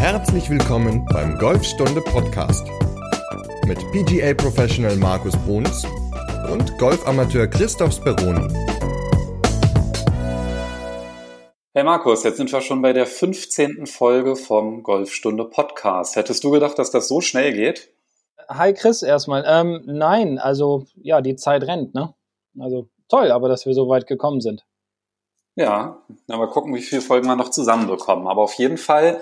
Herzlich willkommen beim Golfstunde Podcast mit PGA Professional Markus Bruns und Golfamateur Christoph Speroni. Hey Markus, jetzt sind wir schon bei der 15. Folge vom Golfstunde Podcast. Hättest du gedacht, dass das so schnell geht? Hi Chris erstmal. Ähm, nein, also ja, die Zeit rennt, ne? Also toll, aber dass wir so weit gekommen sind. Ja, mal gucken, wie viele Folgen wir noch zusammenbekommen. Aber auf jeden Fall,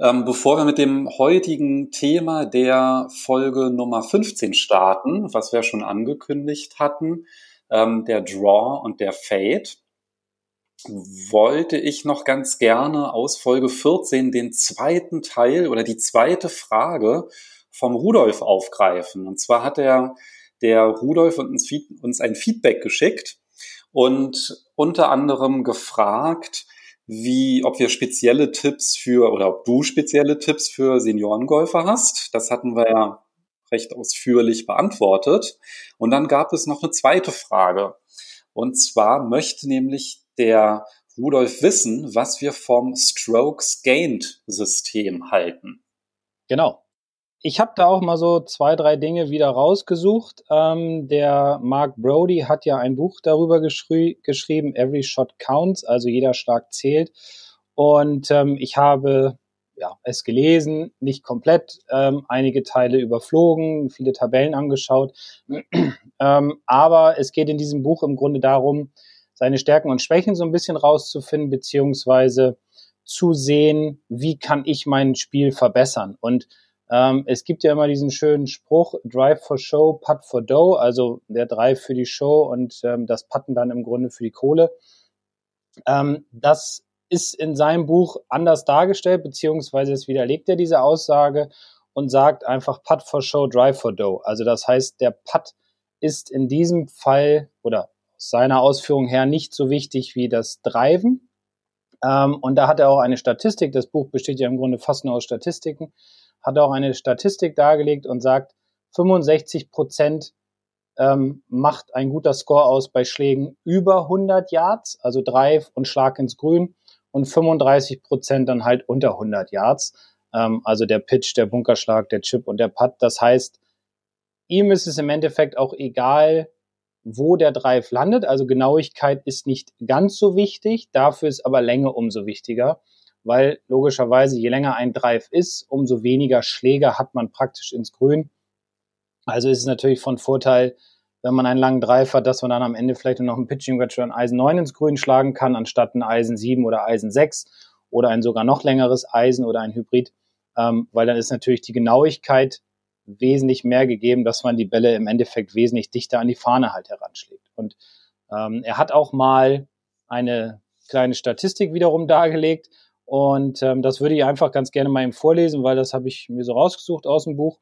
ähm, bevor wir mit dem heutigen Thema der Folge Nummer 15 starten, was wir schon angekündigt hatten, ähm, der Draw und der Fade, wollte ich noch ganz gerne aus Folge 14 den zweiten Teil oder die zweite Frage vom Rudolf aufgreifen. Und zwar hat er der Rudolf uns, uns ein Feedback geschickt und unter anderem gefragt, wie, ob wir spezielle Tipps für oder ob du spezielle Tipps für Seniorengolfer hast. Das hatten wir ja recht ausführlich beantwortet. Und dann gab es noch eine zweite Frage. Und zwar möchte nämlich der Rudolf wissen, was wir vom Strokes Gained System halten. Genau. Ich habe da auch mal so zwei, drei Dinge wieder rausgesucht. Ähm, der Mark Brody hat ja ein Buch darüber geschri geschrieben, Every Shot Counts, also jeder Schlag zählt. Und ähm, ich habe ja, es gelesen, nicht komplett, ähm, einige Teile überflogen, viele Tabellen angeschaut. ähm, aber es geht in diesem Buch im Grunde darum, seine Stärken und Schwächen so ein bisschen rauszufinden, beziehungsweise zu sehen, wie kann ich mein Spiel verbessern. Und ähm, es gibt ja immer diesen schönen Spruch, Drive for Show, Putt for Dough, also der Drive für die Show und ähm, das Putten dann im Grunde für die Kohle. Ähm, das ist in seinem Buch anders dargestellt, beziehungsweise es widerlegt er diese Aussage und sagt einfach Putt for Show, Drive for Dough. Also das heißt, der Putt ist in diesem Fall oder aus seiner Ausführung her nicht so wichtig wie das Driven. Ähm, und da hat er auch eine Statistik, das Buch besteht ja im Grunde fast nur aus Statistiken, hat auch eine Statistik dargelegt und sagt, 65 Prozent ähm, macht ein guter Score aus bei Schlägen über 100 Yards, also Drive und Schlag ins Grün und 35 Prozent dann halt unter 100 Yards, ähm, also der Pitch, der Bunkerschlag, der Chip und der Putt. Das heißt, ihm ist es im Endeffekt auch egal, wo der Drive landet. Also Genauigkeit ist nicht ganz so wichtig, dafür ist aber Länge umso wichtiger weil logischerweise je länger ein Drive ist, umso weniger Schläge hat man praktisch ins Grün. Also ist es natürlich von Vorteil, wenn man einen langen Drive hat, dass man dann am Ende vielleicht noch ein Pitching Wedge ein Eisen 9 ins Grün schlagen kann, anstatt ein Eisen 7 oder Eisen 6 oder ein sogar noch längeres Eisen oder ein Hybrid, ähm, weil dann ist natürlich die Genauigkeit wesentlich mehr gegeben, dass man die Bälle im Endeffekt wesentlich dichter an die Fahne halt heranschlägt. Und ähm, er hat auch mal eine kleine Statistik wiederum dargelegt, und ähm, das würde ich einfach ganz gerne mal ihm vorlesen, weil das habe ich mir so rausgesucht aus dem Buch.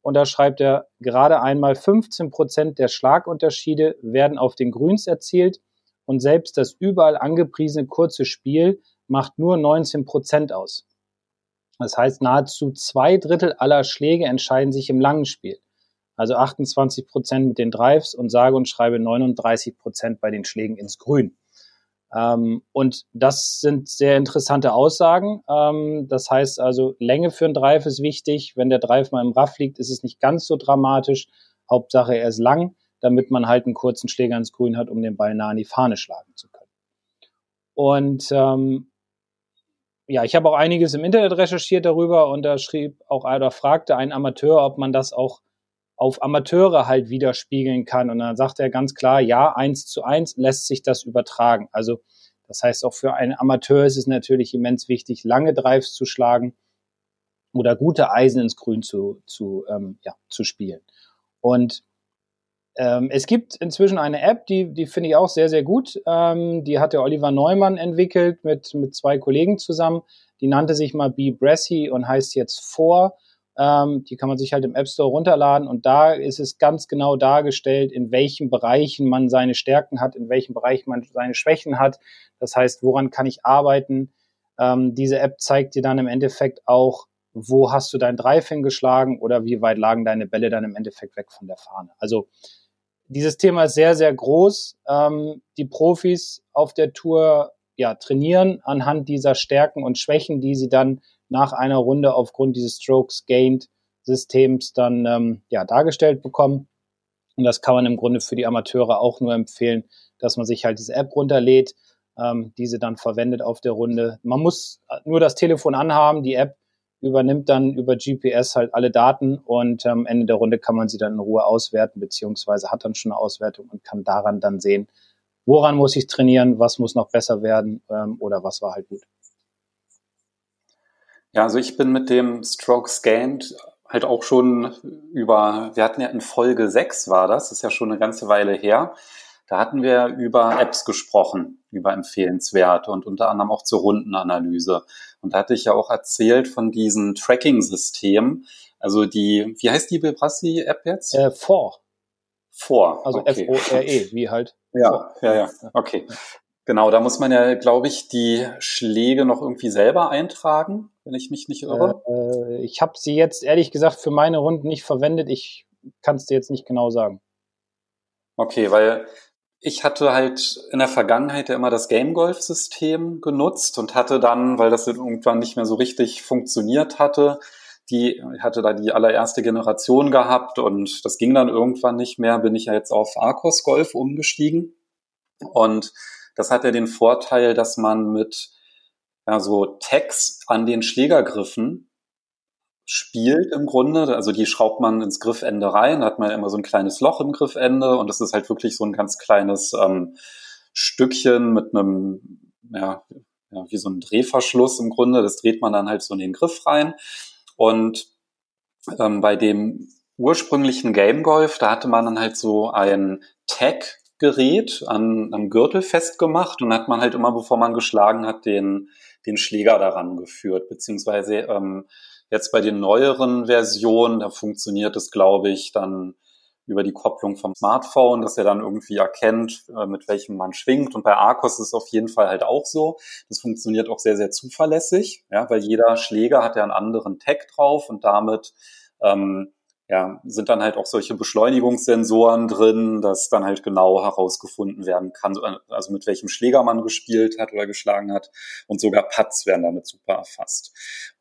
Und da schreibt er, gerade einmal 15 Prozent der Schlagunterschiede werden auf den Grüns erzielt und selbst das überall angepriesene kurze Spiel macht nur 19 Prozent aus. Das heißt, nahezu zwei Drittel aller Schläge entscheiden sich im langen Spiel. Also 28 Prozent mit den Drives und sage und schreibe 39 Prozent bei den Schlägen ins Grün. Ähm, und das sind sehr interessante Aussagen. Ähm, das heißt also, Länge für einen Drive ist wichtig. Wenn der Drive mal im Raff liegt, ist es nicht ganz so dramatisch. Hauptsache, er ist lang, damit man halt einen kurzen Schläger ins Grün hat, um den Ball nah an die Fahne schlagen zu können. Und ähm, ja, ich habe auch einiges im Internet recherchiert darüber und da schrieb auch oder fragte ein Amateur, ob man das auch auf Amateure halt widerspiegeln kann. Und dann sagt er ganz klar, ja, eins zu eins lässt sich das übertragen. Also das heißt, auch für einen Amateur ist es natürlich immens wichtig, lange Drives zu schlagen oder gute Eisen ins Grün zu, zu, ähm, ja, zu spielen. Und ähm, es gibt inzwischen eine App, die, die finde ich auch sehr, sehr gut. Ähm, die hat der Oliver Neumann entwickelt mit, mit zwei Kollegen zusammen. Die nannte sich mal Be Brassy und heißt jetzt For. Ähm, die kann man sich halt im App Store runterladen und da ist es ganz genau dargestellt, in welchen Bereichen man seine Stärken hat, in welchen Bereichen man seine Schwächen hat. Das heißt, woran kann ich arbeiten? Ähm, diese App zeigt dir dann im Endeffekt auch, wo hast du dein Drive hingeschlagen oder wie weit lagen deine Bälle dann im Endeffekt weg von der Fahne. Also dieses Thema ist sehr, sehr groß. Ähm, die Profis auf der Tour ja, trainieren anhand dieser Stärken und Schwächen, die sie dann nach einer Runde aufgrund dieses Strokes Gained Systems dann ähm, ja, dargestellt bekommen. Und das kann man im Grunde für die Amateure auch nur empfehlen, dass man sich halt diese App runterlädt, ähm, diese dann verwendet auf der Runde. Man muss nur das Telefon anhaben, die App übernimmt dann über GPS halt alle Daten und am ähm, Ende der Runde kann man sie dann in Ruhe auswerten, beziehungsweise hat dann schon eine Auswertung und kann daran dann sehen, woran muss ich trainieren, was muss noch besser werden ähm, oder was war halt gut. Ja, also ich bin mit dem Stroke Scanned halt auch schon über, wir hatten ja in Folge 6 war das, das ist ja schon eine ganze Weile her. Da hatten wir über Apps gesprochen, über empfehlenswerte und unter anderem auch zur Rundenanalyse. Und da hatte ich ja auch erzählt von diesen Tracking-Systemen. Also die, wie heißt die Bilbrassi-App jetzt? Äh, For. For. Also okay. F-O-R-E, wie halt. Ja, ja, ja. Okay. Genau, da muss man ja, glaube ich, die Schläge noch irgendwie selber eintragen, wenn ich mich nicht irre. Äh, ich habe sie jetzt ehrlich gesagt für meine Runden nicht verwendet. Ich kann es dir jetzt nicht genau sagen. Okay, weil ich hatte halt in der Vergangenheit ja immer das Game Golf System genutzt und hatte dann, weil das irgendwann nicht mehr so richtig funktioniert hatte, die hatte da die allererste Generation gehabt und das ging dann irgendwann nicht mehr, bin ich ja jetzt auf Arcos Golf umgestiegen und das hat ja den Vorteil, dass man mit ja, so Tags an den Schlägergriffen spielt im Grunde. Also die schraubt man ins Griffende rein, hat man immer so ein kleines Loch im Griffende und das ist halt wirklich so ein ganz kleines ähm, Stückchen mit einem, ja, ja, wie so ein Drehverschluss im Grunde. Das dreht man dann halt so in den Griff rein. Und ähm, bei dem ursprünglichen Game Golf, da hatte man dann halt so ein Tag Gerät an, am Gürtel festgemacht und hat man halt immer, bevor man geschlagen hat, den, den Schläger daran geführt. Beziehungsweise ähm, jetzt bei den neueren Versionen, da funktioniert es, glaube ich, dann über die Kopplung vom Smartphone, dass er dann irgendwie erkennt, äh, mit welchem man schwingt. Und bei Arcos ist es auf jeden Fall halt auch so. Das funktioniert auch sehr, sehr zuverlässig, ja, weil jeder Schläger hat ja einen anderen Tag drauf und damit ähm, ja, sind dann halt auch solche Beschleunigungssensoren drin, dass dann halt genau herausgefunden werden kann, also mit welchem Schläger man gespielt hat oder geschlagen hat. Und sogar Putts werden damit super erfasst.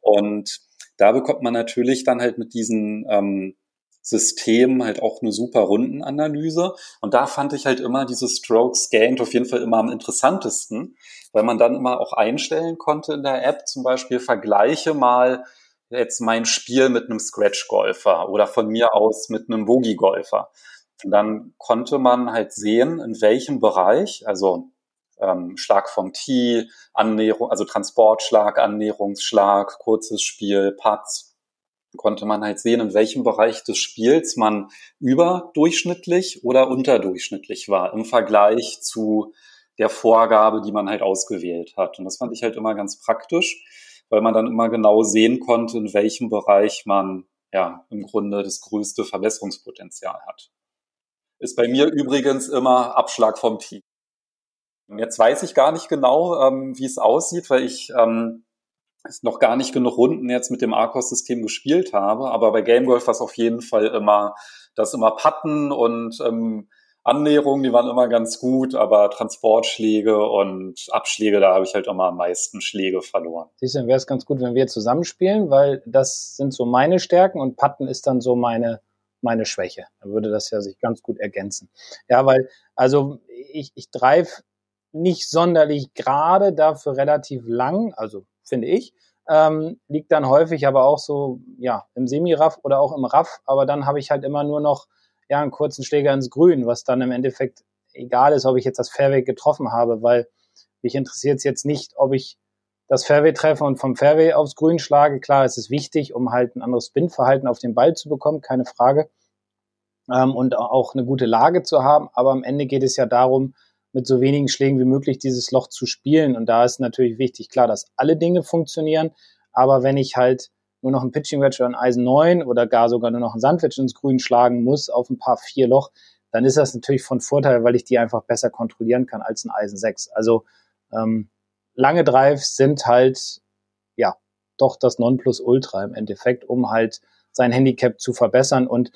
Und da bekommt man natürlich dann halt mit diesen ähm, Systemen halt auch eine super Rundenanalyse. Und da fand ich halt immer dieses Stroke Scanned auf jeden Fall immer am interessantesten, weil man dann immer auch einstellen konnte in der App, zum Beispiel vergleiche mal jetzt mein Spiel mit einem Scratch-Golfer oder von mir aus mit einem Boogie-Golfer. Und dann konnte man halt sehen, in welchem Bereich, also ähm, Schlag vom Tee, Annäherung, also Transportschlag, Annäherungsschlag, kurzes Spiel, Putts, konnte man halt sehen, in welchem Bereich des Spiels man überdurchschnittlich oder unterdurchschnittlich war im Vergleich zu der Vorgabe, die man halt ausgewählt hat. Und das fand ich halt immer ganz praktisch weil man dann immer genau sehen konnte, in welchem Bereich man ja im Grunde das größte Verbesserungspotenzial hat. Ist bei mir übrigens immer Abschlag vom Team. Jetzt weiß ich gar nicht genau, ähm, wie es aussieht, weil ich ähm, noch gar nicht genug Runden jetzt mit dem Arcos-System gespielt habe. Aber bei Game Golf war es auf jeden Fall immer, das immer Patten und ähm, Annäherungen, die waren immer ganz gut, aber Transportschläge und Abschläge, da habe ich halt immer am meisten Schläge verloren. Siehst du, dann wäre es ganz gut, wenn wir zusammenspielen, weil das sind so meine Stärken und Patten ist dann so meine, meine Schwäche. Dann würde das ja sich ganz gut ergänzen. Ja, weil, also ich, ich drive nicht sonderlich gerade, dafür relativ lang, also finde ich. Ähm, liegt dann häufig aber auch so, ja, im Semi-Raff oder auch im Raff, aber dann habe ich halt immer nur noch ja, einen kurzen Schläger ins Grün, was dann im Endeffekt egal ist, ob ich jetzt das Fairway getroffen habe, weil mich interessiert es jetzt nicht, ob ich das Fairway treffe und vom Fairway aufs Grün schlage. Klar, es ist wichtig, um halt ein anderes Spin-Verhalten auf den Ball zu bekommen, keine Frage. Ähm, und auch eine gute Lage zu haben. Aber am Ende geht es ja darum, mit so wenigen Schlägen wie möglich dieses Loch zu spielen. Und da ist natürlich wichtig, klar, dass alle Dinge funktionieren. Aber wenn ich halt nur noch ein Pitching Wedge oder ein Eisen 9 oder gar sogar nur noch ein Sandwedge ins Grün schlagen muss auf ein paar vier Loch, dann ist das natürlich von Vorteil, weil ich die einfach besser kontrollieren kann als ein Eisen 6. Also ähm, lange Drives sind halt ja doch das Nonplusultra im Endeffekt, um halt sein Handicap zu verbessern. Und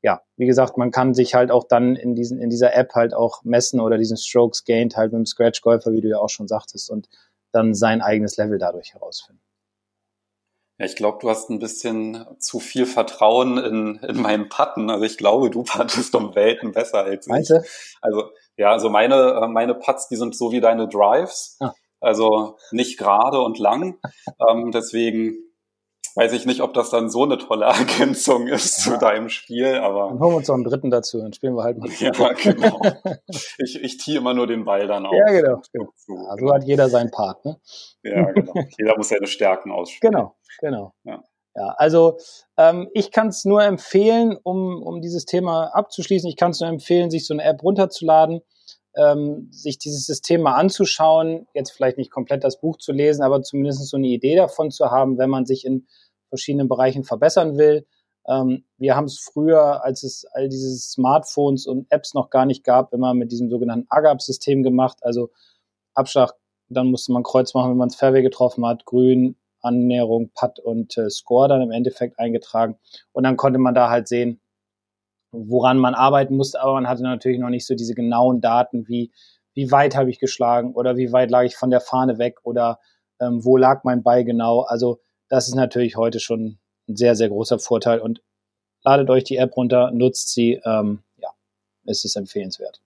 ja, wie gesagt, man kann sich halt auch dann in diesen, in dieser App halt auch messen oder diesen Strokes gained halt mit dem Scratch Golfer, wie du ja auch schon sagtest, und dann sein eigenes Level dadurch herausfinden. Ja, ich glaube, du hast ein bisschen zu viel Vertrauen in, in meinen Patten. Also ich glaube, du pattest um Welten besser als ich. Meinst du? Also ja, also meine, meine Putts, die sind so wie deine Drives. Ah. Also nicht gerade und lang. ähm, deswegen weiß ich nicht, ob das dann so eine tolle Ergänzung ist ja. zu deinem Spiel, aber. Dann holen wir uns noch einen dritten dazu, dann spielen wir halt mal. Ja, genau. ich, ich ziehe immer nur den Ball dann auf. Ja, genau. genau. So, ja, so hat jeder seinen Part, ne? Ja, genau. Jeder muss seine Stärken ausspielen. Genau, genau. Ja. Ja, also ähm, ich kann es nur empfehlen, um, um dieses Thema abzuschließen, ich kann es nur empfehlen, sich so eine App runterzuladen ähm, sich dieses System mal anzuschauen, jetzt vielleicht nicht komplett das Buch zu lesen, aber zumindest so eine Idee davon zu haben, wenn man sich in verschiedenen Bereichen verbessern will. Ähm, wir haben es früher, als es all diese Smartphones und Apps noch gar nicht gab, immer mit diesem sogenannten AGAP-System gemacht, also Abschlag, dann musste man Kreuz machen, wenn man das Fairway getroffen hat, grün, Annäherung, Putt und äh, Score dann im Endeffekt eingetragen. Und dann konnte man da halt sehen, woran man arbeiten musste, aber man hatte natürlich noch nicht so diese genauen Daten wie, wie weit habe ich geschlagen oder wie weit lag ich von der Fahne weg oder ähm, wo lag mein Ball genau. Also das ist natürlich heute schon ein sehr, sehr großer Vorteil und ladet euch die App runter, nutzt sie, ähm, ja, ist es empfehlenswert.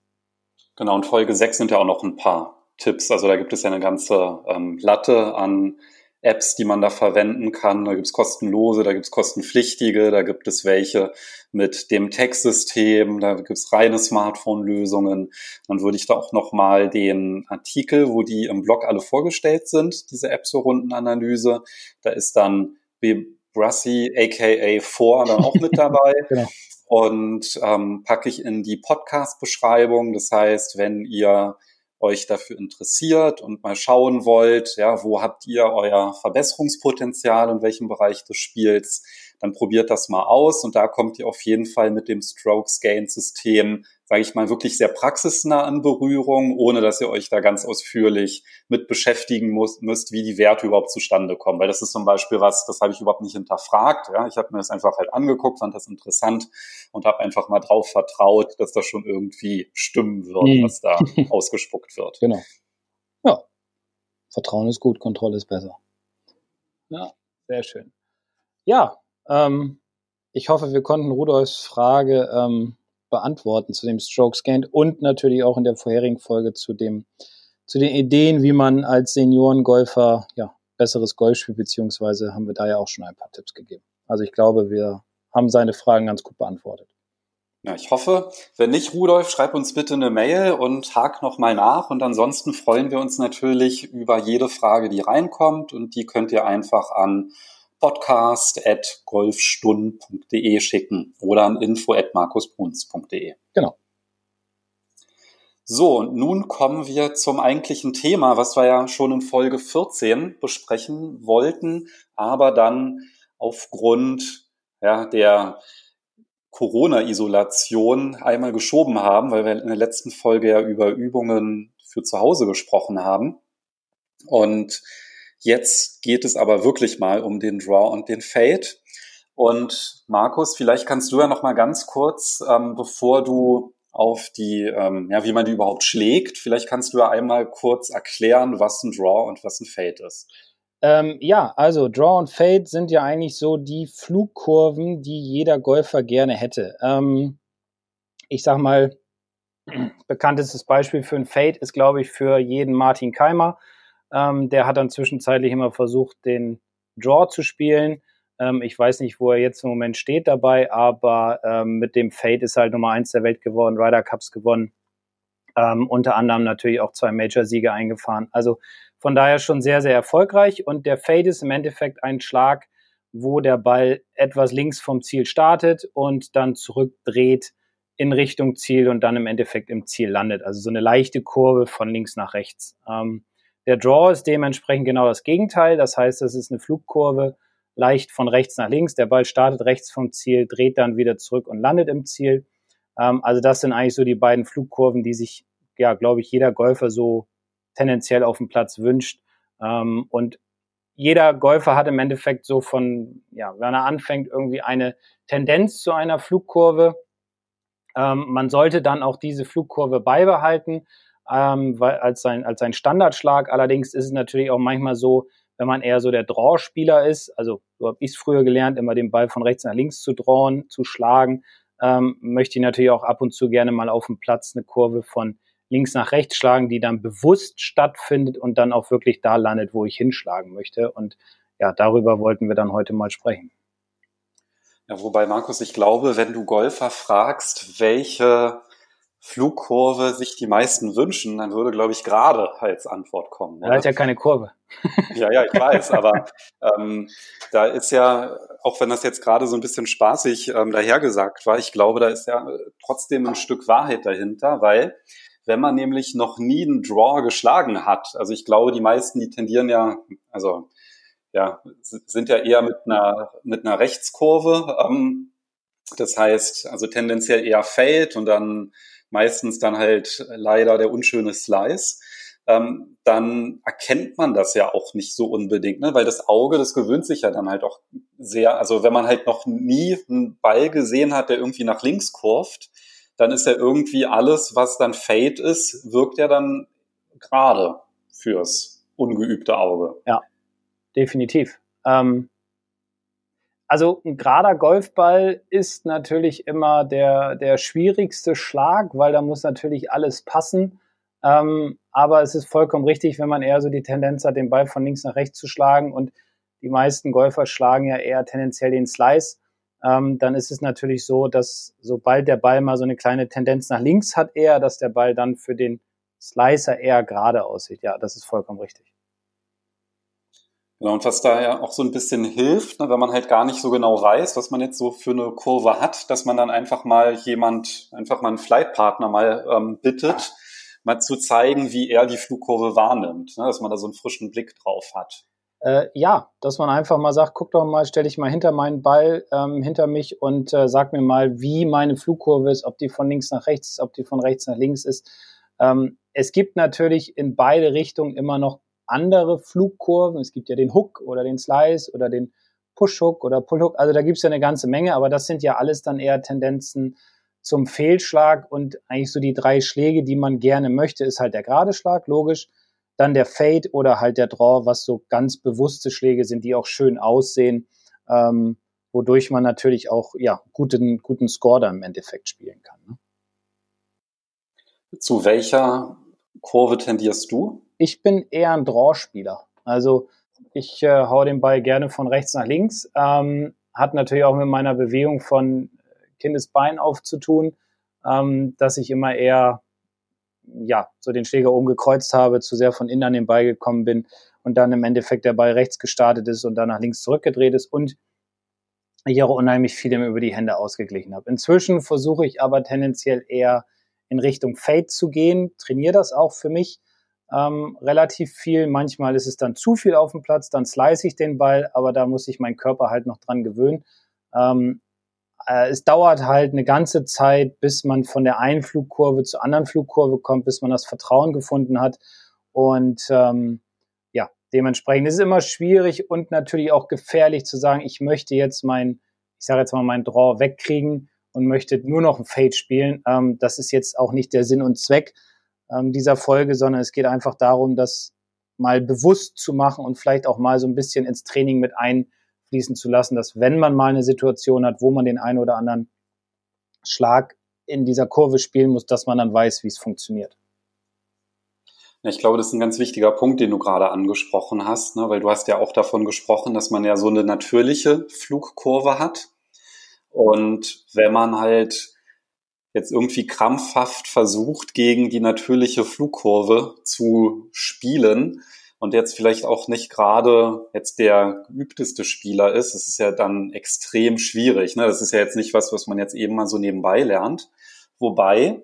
Genau, und Folge 6 sind ja auch noch ein paar Tipps. Also da gibt es ja eine ganze ähm, Latte an Apps, die man da verwenden kann. Da gibt's kostenlose, da gibt's kostenpflichtige, da gibt es welche mit dem Textsystem, da gibt's reine Smartphone-Lösungen. Dann würde ich da auch nochmal den Artikel, wo die im Blog alle vorgestellt sind, diese Apps zur Rundenanalyse. Da ist dann Brussi, aka 4, dann auch mit dabei. genau. Und ähm, packe ich in die Podcast-Beschreibung. Das heißt, wenn ihr euch dafür interessiert und mal schauen wollt, ja, wo habt ihr euer Verbesserungspotenzial in welchem Bereich des Spiels, dann probiert das mal aus und da kommt ihr auf jeden Fall mit dem Strokes Gain System, sage ich mal, wirklich sehr praxisnah in Berührung, ohne dass ihr euch da ganz ausführlich mit beschäftigen muss, müsst, wie die Werte überhaupt zustande kommen. Weil das ist zum Beispiel was, das habe ich überhaupt nicht hinterfragt. Ja, ich habe mir das einfach halt angeguckt, fand das interessant und habe einfach mal drauf vertraut, dass das schon irgendwie stimmen wird, mhm. was da ausgespuckt wird. Genau. Ja. Vertrauen ist gut, Kontrolle ist besser. Ja, sehr schön. Ja, ähm, ich hoffe, wir konnten Rudolfs Frage ähm, beantworten zu dem Strokes Gained und natürlich auch in der vorherigen Folge zu dem zu den Ideen, wie man als Seniorengolfer ja besseres Golf spielt, beziehungsweise haben wir da ja auch schon ein paar Tipps gegeben. Also ich glaube, wir haben seine Fragen ganz gut beantwortet. Ja, ich hoffe. Wenn nicht, Rudolf, schreib uns bitte eine Mail und hak nochmal nach. Und ansonsten freuen wir uns natürlich über jede Frage, die reinkommt. Und die könnt ihr einfach an podcast.golfstunden.de schicken oder an info.markusbruns.de. Genau. So, und nun kommen wir zum eigentlichen Thema, was wir ja schon in Folge 14 besprechen wollten, aber dann aufgrund ja, der Corona-Isolation einmal geschoben haben, weil wir in der letzten Folge ja über Übungen für zu Hause gesprochen haben. Und Jetzt geht es aber wirklich mal um den Draw und den Fade. Und Markus, vielleicht kannst du ja noch mal ganz kurz, ähm, bevor du auf die, ähm, ja, wie man die überhaupt schlägt, vielleicht kannst du ja einmal kurz erklären, was ein Draw und was ein Fade ist. Ähm, ja, also Draw und Fade sind ja eigentlich so die Flugkurven, die jeder Golfer gerne hätte. Ähm, ich sag mal, bekanntestes Beispiel für ein Fade ist, glaube ich, für jeden Martin Keimer. Ähm, der hat dann zwischenzeitlich immer versucht, den Draw zu spielen. Ähm, ich weiß nicht, wo er jetzt im Moment steht dabei, aber ähm, mit dem Fade ist er halt Nummer eins der Welt geworden, Ryder Cups gewonnen. Ähm, unter anderem natürlich auch zwei Major-Siege eingefahren. Also von daher schon sehr, sehr erfolgreich. Und der Fade ist im Endeffekt ein Schlag, wo der Ball etwas links vom Ziel startet und dann zurückdreht in Richtung Ziel und dann im Endeffekt im Ziel landet. Also so eine leichte Kurve von links nach rechts. Ähm, der Draw ist dementsprechend genau das Gegenteil. Das heißt, es ist eine Flugkurve leicht von rechts nach links. Der Ball startet rechts vom Ziel, dreht dann wieder zurück und landet im Ziel. Ähm, also das sind eigentlich so die beiden Flugkurven, die sich, ja, glaube ich, jeder Golfer so tendenziell auf dem Platz wünscht. Ähm, und jeder Golfer hat im Endeffekt so von, ja, wenn er anfängt, irgendwie eine Tendenz zu einer Flugkurve. Ähm, man sollte dann auch diese Flugkurve beibehalten, ähm, weil als sein, als sein Standardschlag. Allerdings ist es natürlich auch manchmal so, wenn man eher so der Draw-Spieler ist, also so habe ich es früher gelernt, immer den Ball von rechts nach links zu drawen, zu schlagen, ähm, möchte ich natürlich auch ab und zu gerne mal auf dem Platz eine Kurve von links nach rechts schlagen, die dann bewusst stattfindet und dann auch wirklich da landet, wo ich hinschlagen möchte. Und ja, darüber wollten wir dann heute mal sprechen. Ja, wobei, Markus, ich glaube, wenn du Golfer fragst, welche Flugkurve sich die meisten wünschen, dann würde, glaube ich, gerade als Antwort kommen. Er hat ja keine Kurve. Ja, ja, ich weiß, aber ähm, da ist ja, auch wenn das jetzt gerade so ein bisschen spaßig ähm, dahergesagt war, ich glaube, da ist ja trotzdem ein Stück Wahrheit dahinter, weil wenn man nämlich noch nie einen Draw geschlagen hat, also ich glaube, die meisten, die tendieren ja, also ja, sind ja eher mit einer, mit einer Rechtskurve. Ähm, das heißt, also tendenziell eher Fade und dann meistens dann halt leider der unschöne Slice. Ähm, dann erkennt man das ja auch nicht so unbedingt, ne? weil das Auge, das gewöhnt sich ja dann halt auch sehr, also wenn man halt noch nie einen Ball gesehen hat, der irgendwie nach links kurft, dann ist ja irgendwie alles, was dann Fade ist, wirkt ja dann gerade fürs ungeübte Auge. Ja definitiv. Ähm, also ein gerader Golfball ist natürlich immer der, der schwierigste Schlag, weil da muss natürlich alles passen. Ähm, aber es ist vollkommen richtig, wenn man eher so die Tendenz hat, den Ball von links nach rechts zu schlagen und die meisten Golfer schlagen ja eher tendenziell den Slice. Ähm, dann ist es natürlich so, dass sobald der Ball mal so eine kleine Tendenz nach links hat, eher, dass der Ball dann für den Slicer eher gerade aussieht. Ja, das ist vollkommen richtig. Genau, und was da ja auch so ein bisschen hilft, ne, wenn man halt gar nicht so genau weiß, was man jetzt so für eine Kurve hat, dass man dann einfach mal jemand, einfach mal einen Flightpartner mal ähm, bittet, mal zu zeigen, wie er die Flugkurve wahrnimmt, ne, dass man da so einen frischen Blick drauf hat. Äh, ja, dass man einfach mal sagt, guck doch mal, stell dich mal hinter meinen Ball, ähm, hinter mich und äh, sag mir mal, wie meine Flugkurve ist, ob die von links nach rechts ist, ob die von rechts nach links ist. Ähm, es gibt natürlich in beide Richtungen immer noch andere Flugkurven. Es gibt ja den Hook oder den Slice oder den Push-Hook oder Pull-Hook. Also da gibt es ja eine ganze Menge, aber das sind ja alles dann eher Tendenzen zum Fehlschlag und eigentlich so die drei Schläge, die man gerne möchte, ist halt der gerade Schlag, logisch. Dann der Fade oder halt der Draw, was so ganz bewusste Schläge sind, die auch schön aussehen, ähm, wodurch man natürlich auch ja guten guten Score dann im Endeffekt spielen kann. Ne? Zu welcher Kurve tendierst du? Ich bin eher ein Draw-Spieler. Also ich äh, hau den Ball gerne von rechts nach links. Ähm, hat natürlich auch mit meiner Bewegung von Kindesbein auf zu tun, ähm, dass ich immer eher ja so den Schläger oben gekreuzt habe, zu sehr von innen an den Ball gekommen bin und dann im Endeffekt der Ball rechts gestartet ist und dann nach links zurückgedreht ist und ich auch unheimlich viel über die Hände ausgeglichen habe. Inzwischen versuche ich aber tendenziell eher in Richtung Fade zu gehen, trainiere das auch für mich ähm, relativ viel. Manchmal ist es dann zu viel auf dem Platz, dann slice ich den Ball, aber da muss sich mein Körper halt noch dran gewöhnen. Ähm, äh, es dauert halt eine ganze Zeit, bis man von der einen Flugkurve zur anderen Flugkurve kommt, bis man das Vertrauen gefunden hat. Und ähm, ja, dementsprechend ist es immer schwierig und natürlich auch gefährlich zu sagen, ich möchte jetzt mein, ich sage jetzt mal, mein Draw wegkriegen und möchte nur noch ein Fade spielen. Ähm, das ist jetzt auch nicht der Sinn und Zweck ähm, dieser Folge, sondern es geht einfach darum, das mal bewusst zu machen und vielleicht auch mal so ein bisschen ins Training mit einfließen zu lassen, dass wenn man mal eine Situation hat, wo man den einen oder anderen Schlag in dieser Kurve spielen muss, dass man dann weiß, wie es funktioniert. Ich glaube, das ist ein ganz wichtiger Punkt, den du gerade angesprochen hast, ne? weil du hast ja auch davon gesprochen, dass man ja so eine natürliche Flugkurve hat. Und wenn man halt jetzt irgendwie krampfhaft versucht, gegen die natürliche Flugkurve zu spielen und jetzt vielleicht auch nicht gerade jetzt der geübteste Spieler ist, das ist ja dann extrem schwierig. Ne? Das ist ja jetzt nicht was, was man jetzt eben mal so nebenbei lernt. Wobei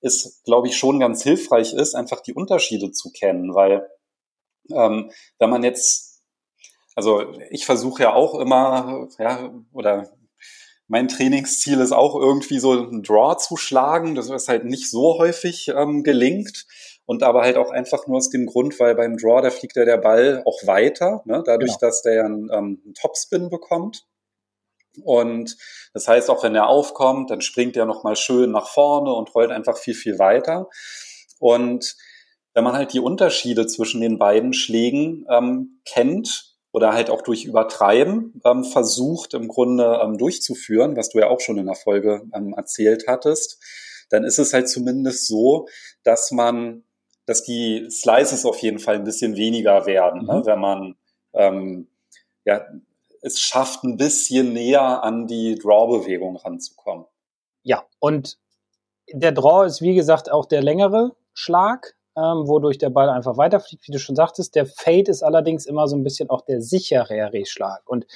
es, glaube ich, schon ganz hilfreich ist, einfach die Unterschiede zu kennen, weil ähm, wenn man jetzt, also ich versuche ja auch immer, ja, oder mein Trainingsziel ist auch irgendwie so einen Draw zu schlagen, das ist halt nicht so häufig ähm, gelingt. Und aber halt auch einfach nur aus dem Grund, weil beim Draw, da fliegt ja der Ball auch weiter, ne? dadurch, genau. dass der ja einen, ähm, einen Topspin bekommt. Und das heißt, auch wenn er aufkommt, dann springt er nochmal schön nach vorne und rollt einfach viel, viel weiter. Und wenn man halt die Unterschiede zwischen den beiden Schlägen ähm, kennt oder halt auch durch Übertreiben ähm, versucht im Grunde ähm, durchzuführen, was du ja auch schon in der Folge ähm, erzählt hattest, dann ist es halt zumindest so, dass man, dass die Slices auf jeden Fall ein bisschen weniger werden, ne? mhm. ne, wenn man ähm, ja, es schafft, ein bisschen näher an die Draw-Bewegung ranzukommen. Ja, und der Draw ist wie gesagt auch der längere Schlag ähm, wodurch der Ball einfach weiterfliegt, wie du schon sagtest. Der Fade ist allerdings immer so ein bisschen auch der sicherere Schlag. Und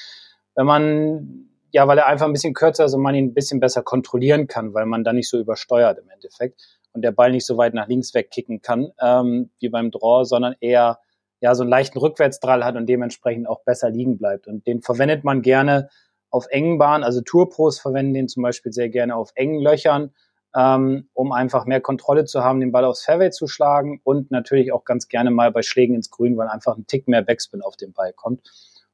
wenn man, ja, weil er einfach ein bisschen kürzer ist und man ihn ein bisschen besser kontrollieren kann, weil man da nicht so übersteuert im Endeffekt und der Ball nicht so weit nach links wegkicken kann, ähm, wie beim Draw, sondern eher ja so einen leichten Rückwärtsdrall hat und dementsprechend auch besser liegen bleibt. Und den verwendet man gerne auf engen Bahnen, also Tourpros verwenden den zum Beispiel sehr gerne auf engen Löchern ähm, um einfach mehr Kontrolle zu haben, den Ball aufs Fairway zu schlagen und natürlich auch ganz gerne mal bei Schlägen ins Grün, weil einfach ein Tick mehr Backspin auf den Ball kommt.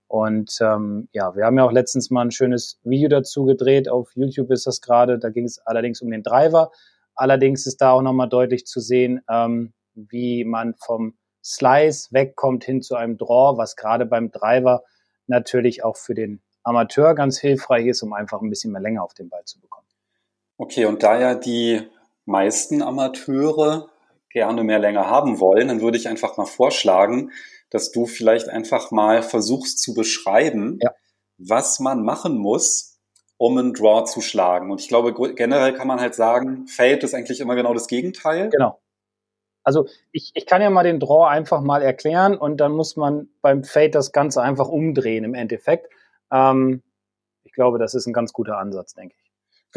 Und ähm, ja, wir haben ja auch letztens mal ein schönes Video dazu gedreht. Auf YouTube ist das gerade. Da ging es allerdings um den Driver. Allerdings ist da auch nochmal deutlich zu sehen, ähm, wie man vom Slice wegkommt hin zu einem Draw, was gerade beim Driver natürlich auch für den Amateur ganz hilfreich ist, um einfach ein bisschen mehr Länge auf den Ball zu bekommen. Okay, und da ja die meisten Amateure gerne mehr länger haben wollen, dann würde ich einfach mal vorschlagen, dass du vielleicht einfach mal versuchst zu beschreiben, ja. was man machen muss, um einen Draw zu schlagen. Und ich glaube, generell kann man halt sagen, Fade ist eigentlich immer genau das Gegenteil. Genau. Also ich, ich kann ja mal den Draw einfach mal erklären und dann muss man beim Fade das Ganze einfach umdrehen im Endeffekt. Ähm, ich glaube, das ist ein ganz guter Ansatz, denke ich.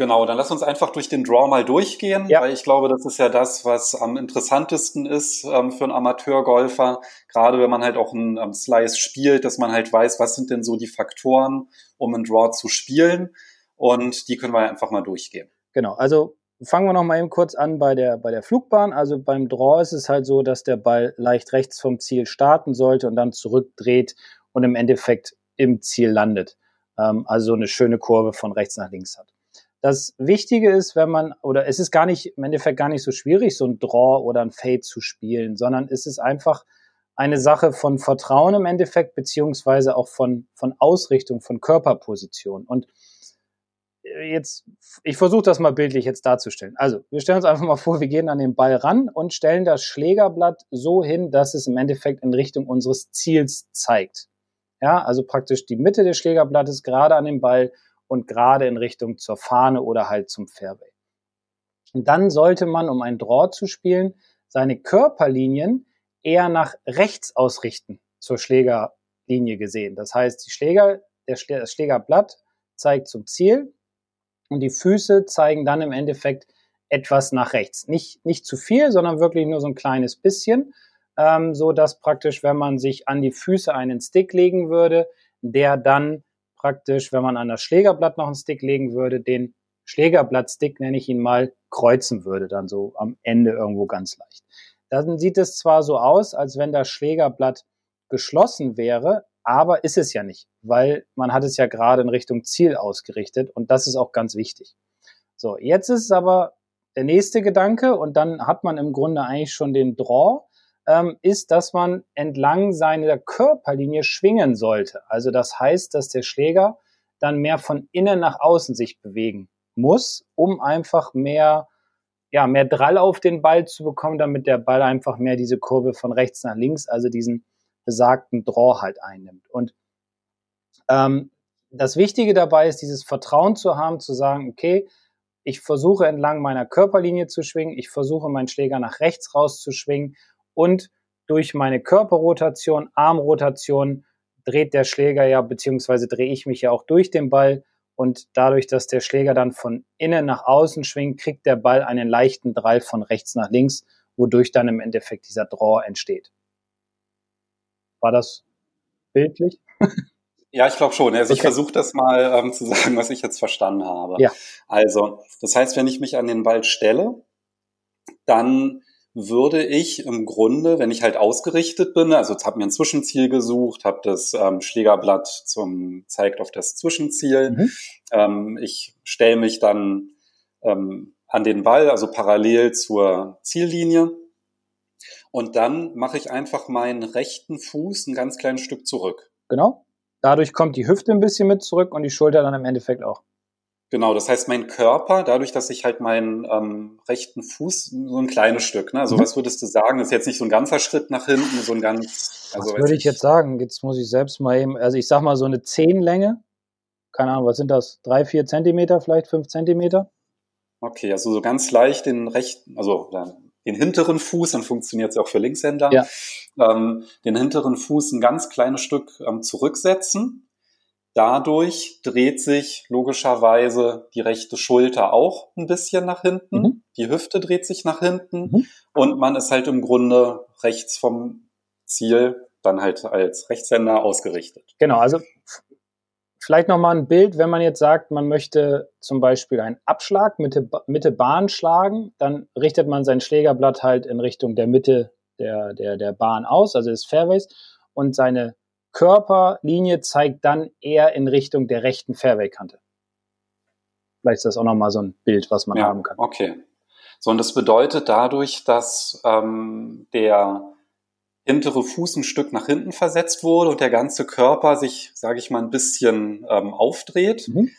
Genau, dann lass uns einfach durch den Draw mal durchgehen, ja. weil ich glaube, das ist ja das, was am interessantesten ist ähm, für einen Amateurgolfer, gerade wenn man halt auch einen ähm, Slice spielt, dass man halt weiß, was sind denn so die Faktoren, um einen Draw zu spielen und die können wir einfach mal durchgehen. Genau, also fangen wir noch mal eben kurz an bei der, bei der Flugbahn. Also beim Draw ist es halt so, dass der Ball leicht rechts vom Ziel starten sollte und dann zurückdreht und im Endeffekt im Ziel landet. Ähm, also eine schöne Kurve von rechts nach links hat. Das Wichtige ist, wenn man, oder es ist gar nicht, im Endeffekt gar nicht so schwierig, so ein Draw oder ein Fade zu spielen, sondern es ist einfach eine Sache von Vertrauen im Endeffekt, beziehungsweise auch von, von Ausrichtung, von Körperposition. Und jetzt, ich versuche das mal bildlich jetzt darzustellen. Also, wir stellen uns einfach mal vor, wir gehen an den Ball ran und stellen das Schlägerblatt so hin, dass es im Endeffekt in Richtung unseres Ziels zeigt. Ja, also praktisch die Mitte des Schlägerblattes gerade an dem Ball und gerade in Richtung zur Fahne oder halt zum Fairway. Und dann sollte man, um ein Draw zu spielen, seine Körperlinien eher nach rechts ausrichten zur Schlägerlinie gesehen. Das heißt, die Schläger, der Schläger, das Schlägerblatt zeigt zum Ziel und die Füße zeigen dann im Endeffekt etwas nach rechts. Nicht, nicht zu viel, sondern wirklich nur so ein kleines bisschen, ähm, so dass praktisch, wenn man sich an die Füße einen Stick legen würde, der dann praktisch, wenn man an das Schlägerblatt noch einen Stick legen würde, den Schlägerblattstick, nenne ich ihn mal, kreuzen würde, dann so am Ende irgendwo ganz leicht. Dann sieht es zwar so aus, als wenn das Schlägerblatt geschlossen wäre, aber ist es ja nicht, weil man hat es ja gerade in Richtung Ziel ausgerichtet und das ist auch ganz wichtig. So, jetzt ist es aber der nächste Gedanke und dann hat man im Grunde eigentlich schon den Draw ähm, ist, dass man entlang seiner Körperlinie schwingen sollte. Also das heißt, dass der Schläger dann mehr von innen nach außen sich bewegen muss, um einfach mehr, ja, mehr Drall auf den Ball zu bekommen, damit der Ball einfach mehr diese Kurve von rechts nach links, also diesen besagten Draw halt einnimmt. Und ähm, das Wichtige dabei ist, dieses Vertrauen zu haben, zu sagen, okay, ich versuche entlang meiner Körperlinie zu schwingen, ich versuche meinen Schläger nach rechts rauszuschwingen und durch meine Körperrotation, Armrotation dreht der Schläger ja, beziehungsweise drehe ich mich ja auch durch den Ball und dadurch, dass der Schläger dann von innen nach außen schwingt, kriegt der Ball einen leichten Drall von rechts nach links, wodurch dann im Endeffekt dieser Draw entsteht. War das bildlich? Ja, ich glaube schon. Also okay. ich versuche das mal ähm, zu sagen, was ich jetzt verstanden habe. Ja. Also, das heißt, wenn ich mich an den Ball stelle, dann würde ich im Grunde, wenn ich halt ausgerichtet bin, also jetzt habe mir ein Zwischenziel gesucht, habe das ähm, Schlägerblatt zum zeigt auf das Zwischenziel. Mhm. Ähm, ich stelle mich dann ähm, an den Ball, also parallel zur Ziellinie. Und dann mache ich einfach meinen rechten Fuß ein ganz kleines Stück zurück. Genau. Dadurch kommt die Hüfte ein bisschen mit zurück und die Schulter dann im Endeffekt auch. Genau, das heißt, mein Körper, dadurch, dass ich halt meinen ähm, rechten Fuß, so ein kleines Stück, ne? Also mhm. was würdest du sagen? Das ist jetzt nicht so ein ganzer Schritt nach hinten, so ein ganz. Also, was würde ich jetzt sagen? Jetzt muss ich selbst mal eben, also ich sag mal so eine Zehenlänge. Keine Ahnung, was sind das? Drei, vier Zentimeter, vielleicht fünf Zentimeter? Okay, also so ganz leicht den rechten, also den hinteren Fuß, dann funktioniert es auch für Linkshänder, ja. ähm, den hinteren Fuß ein ganz kleines Stück ähm, zurücksetzen Dadurch dreht sich logischerweise die rechte Schulter auch ein bisschen nach hinten. Mhm. Die Hüfte dreht sich nach hinten mhm. und man ist halt im Grunde rechts vom Ziel dann halt als Rechtshänder ausgerichtet. Genau, also vielleicht nochmal ein Bild, wenn man jetzt sagt, man möchte zum Beispiel einen Abschlag Mitte, Mitte Bahn schlagen, dann richtet man sein Schlägerblatt halt in Richtung der Mitte der, der, der Bahn aus, also des Fairways und seine Körperlinie zeigt dann eher in Richtung der rechten Fairway-Kante. Vielleicht ist das auch nochmal so ein Bild, was man ja, haben kann. Okay. So, und das bedeutet dadurch, dass ähm, der hintere Fuß ein Stück nach hinten versetzt wurde und der ganze Körper sich, sage ich mal, ein bisschen ähm, aufdreht, mhm.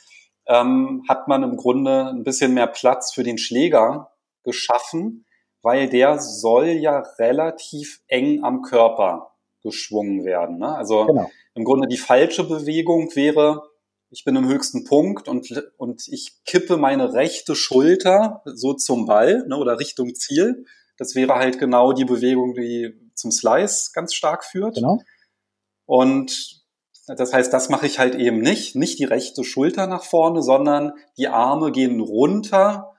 ähm, hat man im Grunde ein bisschen mehr Platz für den Schläger geschaffen, weil der soll ja relativ eng am Körper geschwungen werden. Ne? Also genau. im Grunde die falsche Bewegung wäre, ich bin im höchsten Punkt und, und ich kippe meine rechte Schulter so zum Ball ne, oder Richtung Ziel. Das wäre halt genau die Bewegung, die zum Slice ganz stark führt. Genau. Und das heißt, das mache ich halt eben nicht. Nicht die rechte Schulter nach vorne, sondern die Arme gehen runter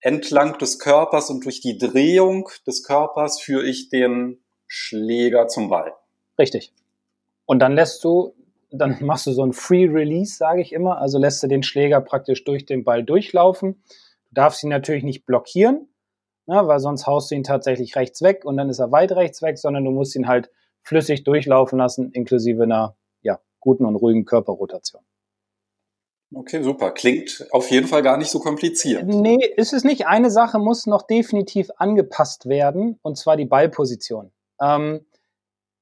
entlang des Körpers und durch die Drehung des Körpers führe ich den Schläger zum Ball. Richtig. Und dann lässt du, dann machst du so ein Free Release, sage ich immer. Also lässt du den Schläger praktisch durch den Ball durchlaufen. Du darfst ihn natürlich nicht blockieren, ne, weil sonst haust du ihn tatsächlich rechts weg und dann ist er weit rechts weg, sondern du musst ihn halt flüssig durchlaufen lassen, inklusive einer ja, guten und ruhigen Körperrotation. Okay, super. Klingt auf jeden Fall gar nicht so kompliziert. Nee, ist es nicht. Eine Sache muss noch definitiv angepasst werden, und zwar die Ballposition. Ähm,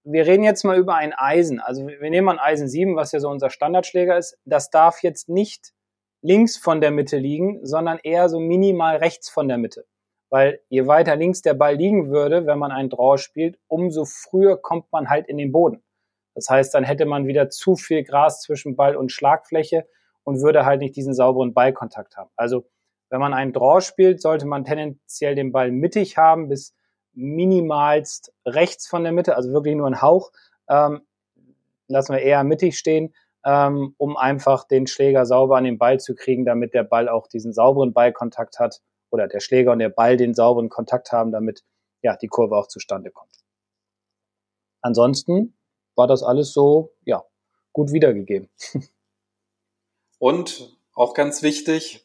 wir reden jetzt mal über ein Eisen. Also wir nehmen ein Eisen 7, was ja so unser Standardschläger ist. Das darf jetzt nicht links von der Mitte liegen, sondern eher so minimal rechts von der Mitte. Weil je weiter links der Ball liegen würde, wenn man einen Draw spielt, umso früher kommt man halt in den Boden. Das heißt, dann hätte man wieder zu viel Gras zwischen Ball und Schlagfläche und würde halt nicht diesen sauberen Ballkontakt haben. Also wenn man einen Draw spielt, sollte man tendenziell den Ball mittig haben bis minimalst rechts von der Mitte, also wirklich nur ein Hauch, ähm, lassen wir eher mittig stehen, ähm, um einfach den Schläger sauber an den Ball zu kriegen, damit der Ball auch diesen sauberen Ballkontakt hat oder der Schläger und der Ball den sauberen Kontakt haben, damit ja die Kurve auch zustande kommt. Ansonsten war das alles so ja gut wiedergegeben. Und auch ganz wichtig,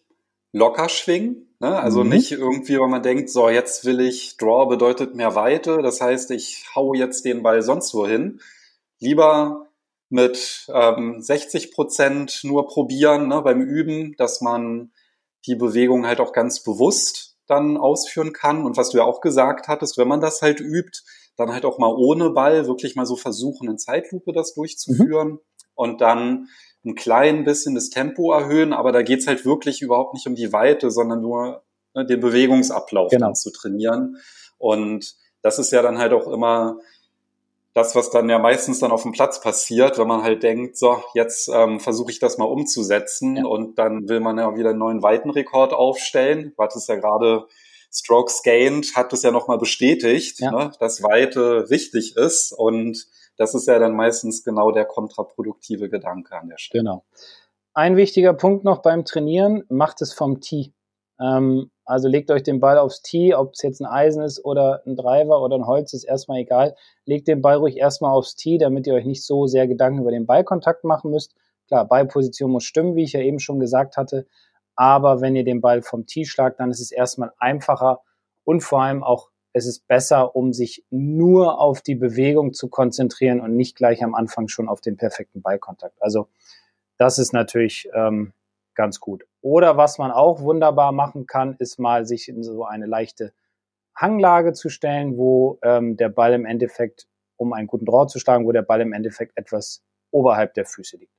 locker schwingen. Ne? Also mhm. nicht irgendwie, wenn man denkt, so jetzt will ich, Draw bedeutet mehr Weite, das heißt, ich hau jetzt den Ball sonst wohin. Lieber mit ähm, 60 Prozent nur probieren ne, beim Üben, dass man die Bewegung halt auch ganz bewusst dann ausführen kann. Und was du ja auch gesagt hattest, wenn man das halt übt, dann halt auch mal ohne Ball wirklich mal so versuchen, in Zeitlupe das durchzuführen mhm. und dann ein klein bisschen das Tempo erhöhen, aber da geht's halt wirklich überhaupt nicht um die Weite, sondern nur ne, den Bewegungsablauf genau. zu trainieren. Und das ist ja dann halt auch immer das, was dann ja meistens dann auf dem Platz passiert, wenn man halt denkt, so, jetzt ähm, versuche ich das mal umzusetzen ja. und dann will man ja wieder einen neuen Weitenrekord aufstellen. Du hattest ja gerade Strokes Gained, hat es ja nochmal bestätigt, ja. ne, dass Weite wichtig ist und das ist ja dann meistens genau der kontraproduktive Gedanke an der Stelle. Genau. Ein wichtiger Punkt noch beim Trainieren, macht es vom Tee. Ähm, also legt euch den Ball aufs Tee, ob es jetzt ein Eisen ist oder ein Driver oder ein Holz, ist erstmal egal. Legt den Ball ruhig erstmal aufs Tee, damit ihr euch nicht so sehr Gedanken über den Ballkontakt machen müsst. Klar, Ballposition muss stimmen, wie ich ja eben schon gesagt hatte. Aber wenn ihr den Ball vom Tee schlagt, dann ist es erstmal einfacher und vor allem auch es ist besser, um sich nur auf die Bewegung zu konzentrieren und nicht gleich am Anfang schon auf den perfekten Ballkontakt. Also das ist natürlich ähm, ganz gut. Oder was man auch wunderbar machen kann, ist mal sich in so eine leichte Hanglage zu stellen, wo ähm, der Ball im Endeffekt, um einen guten Draw zu schlagen, wo der Ball im Endeffekt etwas oberhalb der Füße liegt.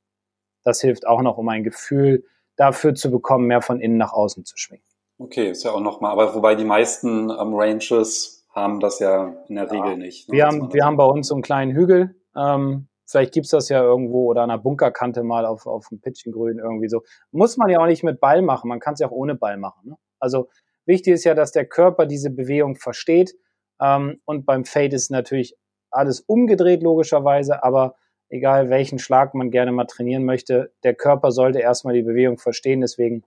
Das hilft auch noch, um ein Gefühl dafür zu bekommen, mehr von innen nach außen zu schwingen. Okay, ist ja auch nochmal, aber wobei die meisten ähm, Ranges haben das ja in der Regel nicht. Ne? Wir, haben, wir haben bei uns so einen kleinen Hügel. Ähm, vielleicht gibt's das ja irgendwo oder an der Bunkerkante mal auf, auf dem Pitchengrün irgendwie so. Muss man ja auch nicht mit Ball machen, man kann es ja auch ohne Ball machen. Ne? Also wichtig ist ja, dass der Körper diese Bewegung versteht. Ähm, und beim Fade ist natürlich alles umgedreht, logischerweise, aber egal welchen Schlag man gerne mal trainieren möchte, der Körper sollte erstmal die Bewegung verstehen. Deswegen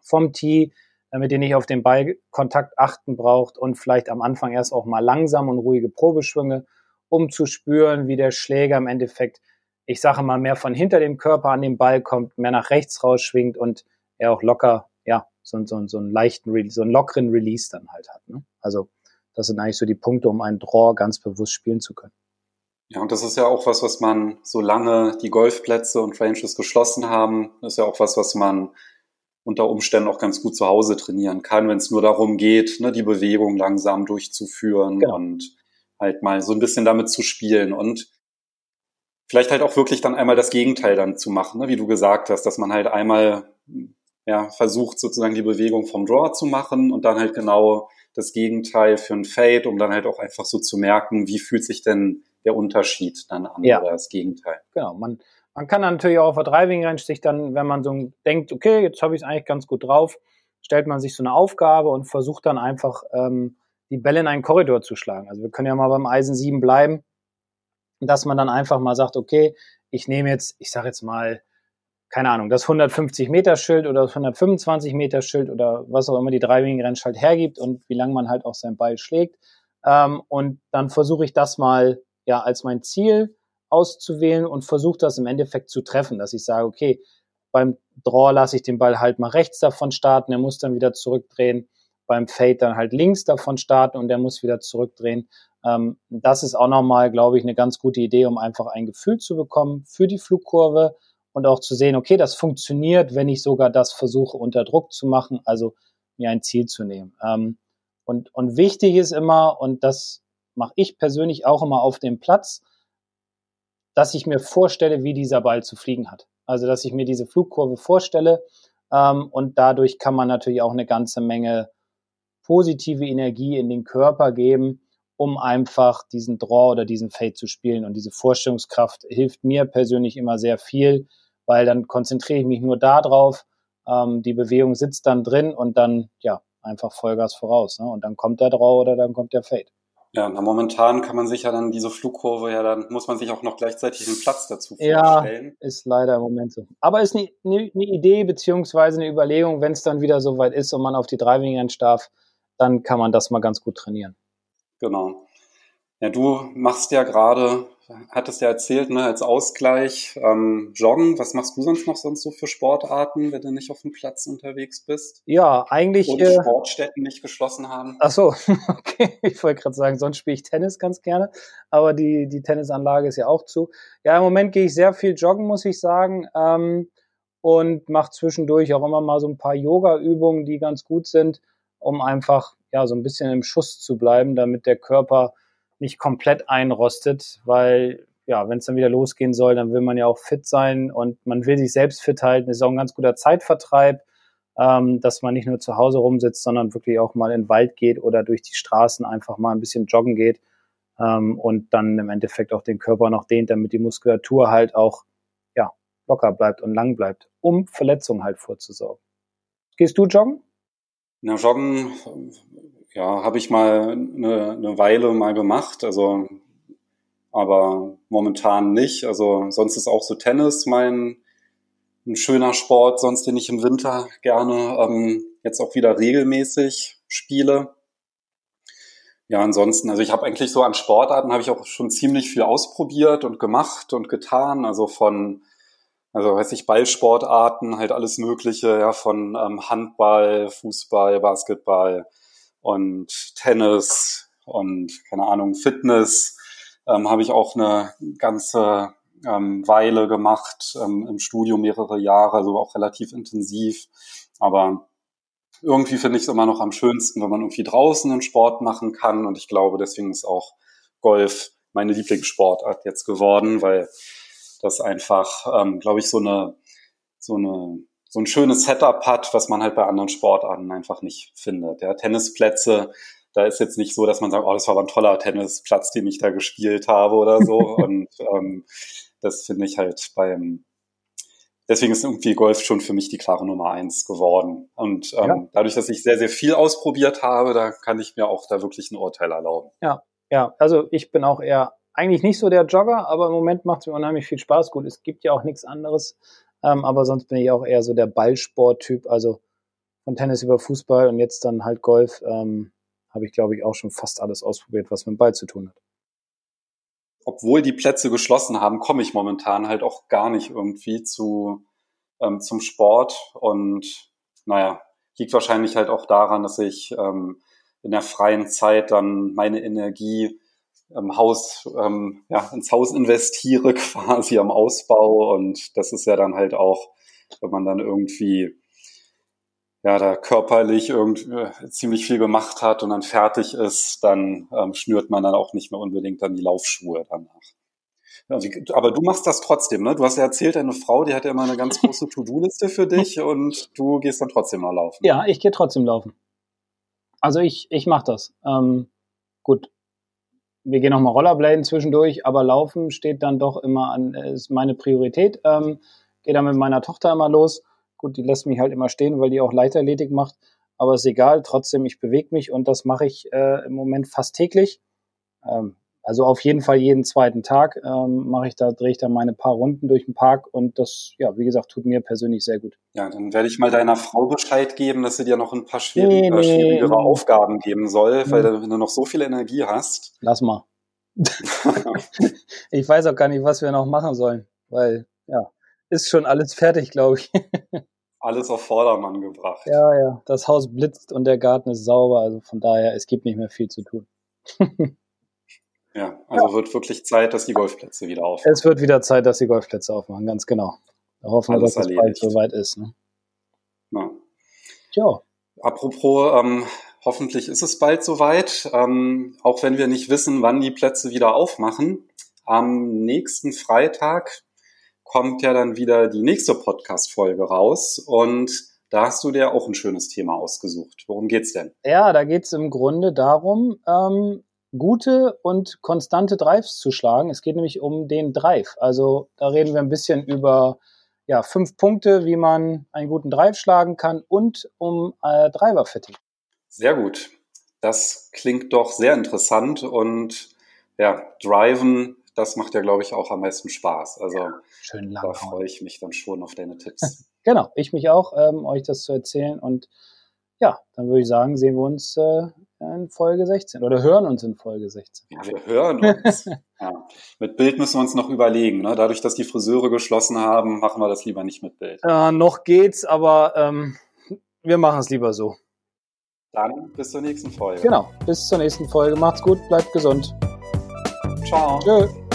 vom Tee damit ihr nicht auf den Ballkontakt achten braucht und vielleicht am Anfang erst auch mal langsam und ruhige Probeschwünge, um zu spüren, wie der Schläger im Endeffekt, ich sage mal, mehr von hinter dem Körper an den Ball kommt, mehr nach rechts rausschwingt und er auch locker, ja, so, so, so einen leichten, so einen lockeren Release dann halt hat. Ne? Also das sind eigentlich so die Punkte, um einen Draw ganz bewusst spielen zu können. Ja, und das ist ja auch was, was man, solange die Golfplätze und Ranges geschlossen haben, ist ja auch was, was man unter Umständen auch ganz gut zu Hause trainieren kann, wenn es nur darum geht, ne, die Bewegung langsam durchzuführen genau. und halt mal so ein bisschen damit zu spielen und vielleicht halt auch wirklich dann einmal das Gegenteil dann zu machen, ne, wie du gesagt hast, dass man halt einmal ja, versucht sozusagen die Bewegung vom Draw zu machen und dann halt genau das Gegenteil für ein Fade, um dann halt auch einfach so zu merken, wie fühlt sich denn der Unterschied dann an ja. oder das Gegenteil. Genau, man, man kann dann natürlich auch auf der Driving Range sich dann, wenn man so denkt, okay, jetzt habe ich es eigentlich ganz gut drauf, stellt man sich so eine Aufgabe und versucht dann einfach ähm, die Bälle in einen Korridor zu schlagen. Also wir können ja mal beim Eisen 7 bleiben, dass man dann einfach mal sagt, okay, ich nehme jetzt, ich sage jetzt mal, keine Ahnung, das 150 Meter Schild oder das 125 Meter Schild oder was auch immer die Driving Range halt hergibt und wie lange man halt auch seinen Ball schlägt. Ähm, und dann versuche ich das mal ja als mein Ziel auszuwählen und versuche das im Endeffekt zu treffen, dass ich sage, okay, beim Draw lasse ich den Ball halt mal rechts davon starten, er muss dann wieder zurückdrehen, beim Fade dann halt links davon starten und er muss wieder zurückdrehen. Ähm, das ist auch nochmal, glaube ich, eine ganz gute Idee, um einfach ein Gefühl zu bekommen für die Flugkurve und auch zu sehen, okay, das funktioniert, wenn ich sogar das versuche unter Druck zu machen, also mir ein Ziel zu nehmen. Ähm, und, und wichtig ist immer, und das mache ich persönlich auch immer auf dem Platz, dass ich mir vorstelle, wie dieser Ball zu fliegen hat. Also dass ich mir diese Flugkurve vorstelle ähm, und dadurch kann man natürlich auch eine ganze Menge positive Energie in den Körper geben, um einfach diesen Draw oder diesen Fade zu spielen. Und diese Vorstellungskraft hilft mir persönlich immer sehr viel, weil dann konzentriere ich mich nur darauf, ähm, die Bewegung sitzt dann drin und dann ja einfach Vollgas voraus. Ne? Und dann kommt der Draw oder dann kommt der Fade. Ja, na, momentan kann man sich ja dann diese Flugkurve ja dann muss man sich auch noch gleichzeitig einen Platz dazu vorstellen. Ja, ist leider im Moment so. Aber ist eine, eine, eine Idee beziehungsweise eine Überlegung, wenn es dann wieder so weit ist und man auf die Driving Range darf, dann kann man das mal ganz gut trainieren. Genau. Ja, du machst ja gerade hattest ja erzählt, ne, als Ausgleich ähm, Joggen. Was machst du sonst noch sonst so für Sportarten, wenn du nicht auf dem Platz unterwegs bist? Ja, eigentlich. Und äh, Sportstätten nicht geschlossen haben. Ach so, okay. Ich wollte gerade sagen, sonst spiele ich Tennis ganz gerne, aber die, die Tennisanlage ist ja auch zu. Ja, im Moment gehe ich sehr viel joggen, muss ich sagen. Ähm, und mache zwischendurch auch immer mal so ein paar Yoga-Übungen, die ganz gut sind, um einfach ja so ein bisschen im Schuss zu bleiben, damit der Körper nicht komplett einrostet, weil ja, wenn es dann wieder losgehen soll, dann will man ja auch fit sein und man will sich selbst fit halten. Das ist auch ein ganz guter Zeitvertreib, ähm, dass man nicht nur zu Hause rumsitzt, sondern wirklich auch mal in den Wald geht oder durch die Straßen einfach mal ein bisschen joggen geht ähm, und dann im Endeffekt auch den Körper noch dehnt, damit die Muskulatur halt auch ja, locker bleibt und lang bleibt, um Verletzungen halt vorzusorgen. Gehst du joggen? Na, joggen ja, habe ich mal eine, eine Weile mal gemacht, also aber momentan nicht. Also sonst ist auch so Tennis mein ein schöner Sport, sonst den ich im Winter gerne ähm, jetzt auch wieder regelmäßig spiele. Ja, ansonsten, also ich habe eigentlich so an Sportarten habe ich auch schon ziemlich viel ausprobiert und gemacht und getan. Also von, also weiß ich, Ballsportarten, halt alles Mögliche, ja, von ähm, Handball, Fußball, Basketball, und Tennis und keine Ahnung, Fitness ähm, habe ich auch eine ganze ähm, Weile gemacht, ähm, im Studium mehrere Jahre, also auch relativ intensiv. Aber irgendwie finde ich es immer noch am schönsten, wenn man irgendwie draußen einen Sport machen kann. Und ich glaube, deswegen ist auch Golf meine Lieblingssportart jetzt geworden, weil das einfach, ähm, glaube ich, so eine, so eine, so ein schönes Setup hat, was man halt bei anderen Sportarten einfach nicht findet. Ja, Tennisplätze, da ist jetzt nicht so, dass man sagt, oh, das war aber ein toller Tennisplatz, den ich da gespielt habe oder so. Und ähm, das finde ich halt beim, deswegen ist irgendwie Golf schon für mich die klare Nummer eins geworden. Und ähm, ja. dadurch, dass ich sehr, sehr viel ausprobiert habe, da kann ich mir auch da wirklich ein Urteil erlauben. Ja, ja, also ich bin auch eher eigentlich nicht so der Jogger, aber im Moment macht es mir unheimlich viel Spaß. Gut, es gibt ja auch nichts anderes, ähm, aber sonst bin ich auch eher so der Ballsport-Typ, also von Tennis über Fußball und jetzt dann halt Golf. Ähm, habe ich, glaube ich, auch schon fast alles ausprobiert, was mit dem Ball zu tun hat. Obwohl die Plätze geschlossen haben, komme ich momentan halt auch gar nicht irgendwie zu, ähm, zum Sport. Und naja, liegt wahrscheinlich halt auch daran, dass ich ähm, in der freien Zeit dann meine Energie im Haus, ähm, ja, ins Haus investiere, quasi am Ausbau. Und das ist ja dann halt auch, wenn man dann irgendwie ja, da körperlich irgendwie äh, ziemlich viel gemacht hat und dann fertig ist, dann ähm, schnürt man dann auch nicht mehr unbedingt dann die Laufschuhe danach. Aber du machst das trotzdem, ne? Du hast ja erzählt, deine Frau, die hat ja immer eine ganz große To-Do-Liste für dich und du gehst dann trotzdem noch laufen. Ja, ich gehe trotzdem laufen. Also ich, ich mache das. Ähm, gut, wir gehen nochmal Rollerbladen zwischendurch, aber Laufen steht dann doch immer an, ist meine Priorität. Ähm, gehe dann mit meiner Tochter immer los. Gut, die lässt mich halt immer stehen, weil die auch Leichtathletik macht. Aber ist egal, trotzdem, ich bewege mich und das mache ich äh, im Moment fast täglich. Ähm, also auf jeden Fall jeden zweiten Tag ähm, mache ich da, drehe ich da meine paar Runden durch den Park und das, ja, wie gesagt, tut mir persönlich sehr gut. Ja, dann werde ich mal deiner Frau Bescheid geben, dass sie dir noch ein paar schwierig, nee, schwierigere nee. Aufgaben geben soll, weil du, wenn du noch so viel Energie hast. Lass mal. ich weiß auch gar nicht, was wir noch machen sollen, weil, ja, ist schon alles fertig, glaube ich. alles auf Vordermann gebracht. Ja, ja. Das Haus blitzt und der Garten ist sauber, also von daher, es gibt nicht mehr viel zu tun. Ja, also ja. wird wirklich Zeit, dass die Golfplätze wieder aufmachen. Es wird wieder Zeit, dass die Golfplätze aufmachen, ganz genau. Da hoffen wir, dass es bald soweit ist. Ne? Ja. Tja. Apropos, ähm, hoffentlich ist es bald soweit, ähm, auch wenn wir nicht wissen, wann die Plätze wieder aufmachen. Am nächsten Freitag kommt ja dann wieder die nächste Podcast-Folge raus und da hast du dir auch ein schönes Thema ausgesucht. Worum geht's denn? Ja, da geht's im Grunde darum, ähm, gute und konstante Drives zu schlagen. Es geht nämlich um den Drive. Also da reden wir ein bisschen über ja, fünf Punkte, wie man einen guten Drive schlagen kann und um äh, Driver-Fitting. Sehr gut. Das klingt doch sehr interessant und ja, Driven, das macht ja, glaube ich, auch am meisten Spaß. Also ja, schön lang da freue ich mich dann schon auf deine Tipps. genau, ich mich auch, ähm, euch das zu erzählen und ja, dann würde ich sagen, sehen wir uns äh, in Folge 16 oder hören uns in Folge 16. Ja, wir hören uns. ja. Mit Bild müssen wir uns noch überlegen. Ne? Dadurch, dass die Friseure geschlossen haben, machen wir das lieber nicht mit Bild. Ja, noch geht's, aber ähm, wir machen es lieber so. Dann bis zur nächsten Folge. Genau, bis zur nächsten Folge. Macht's gut, bleibt gesund. Ciao. Tschö.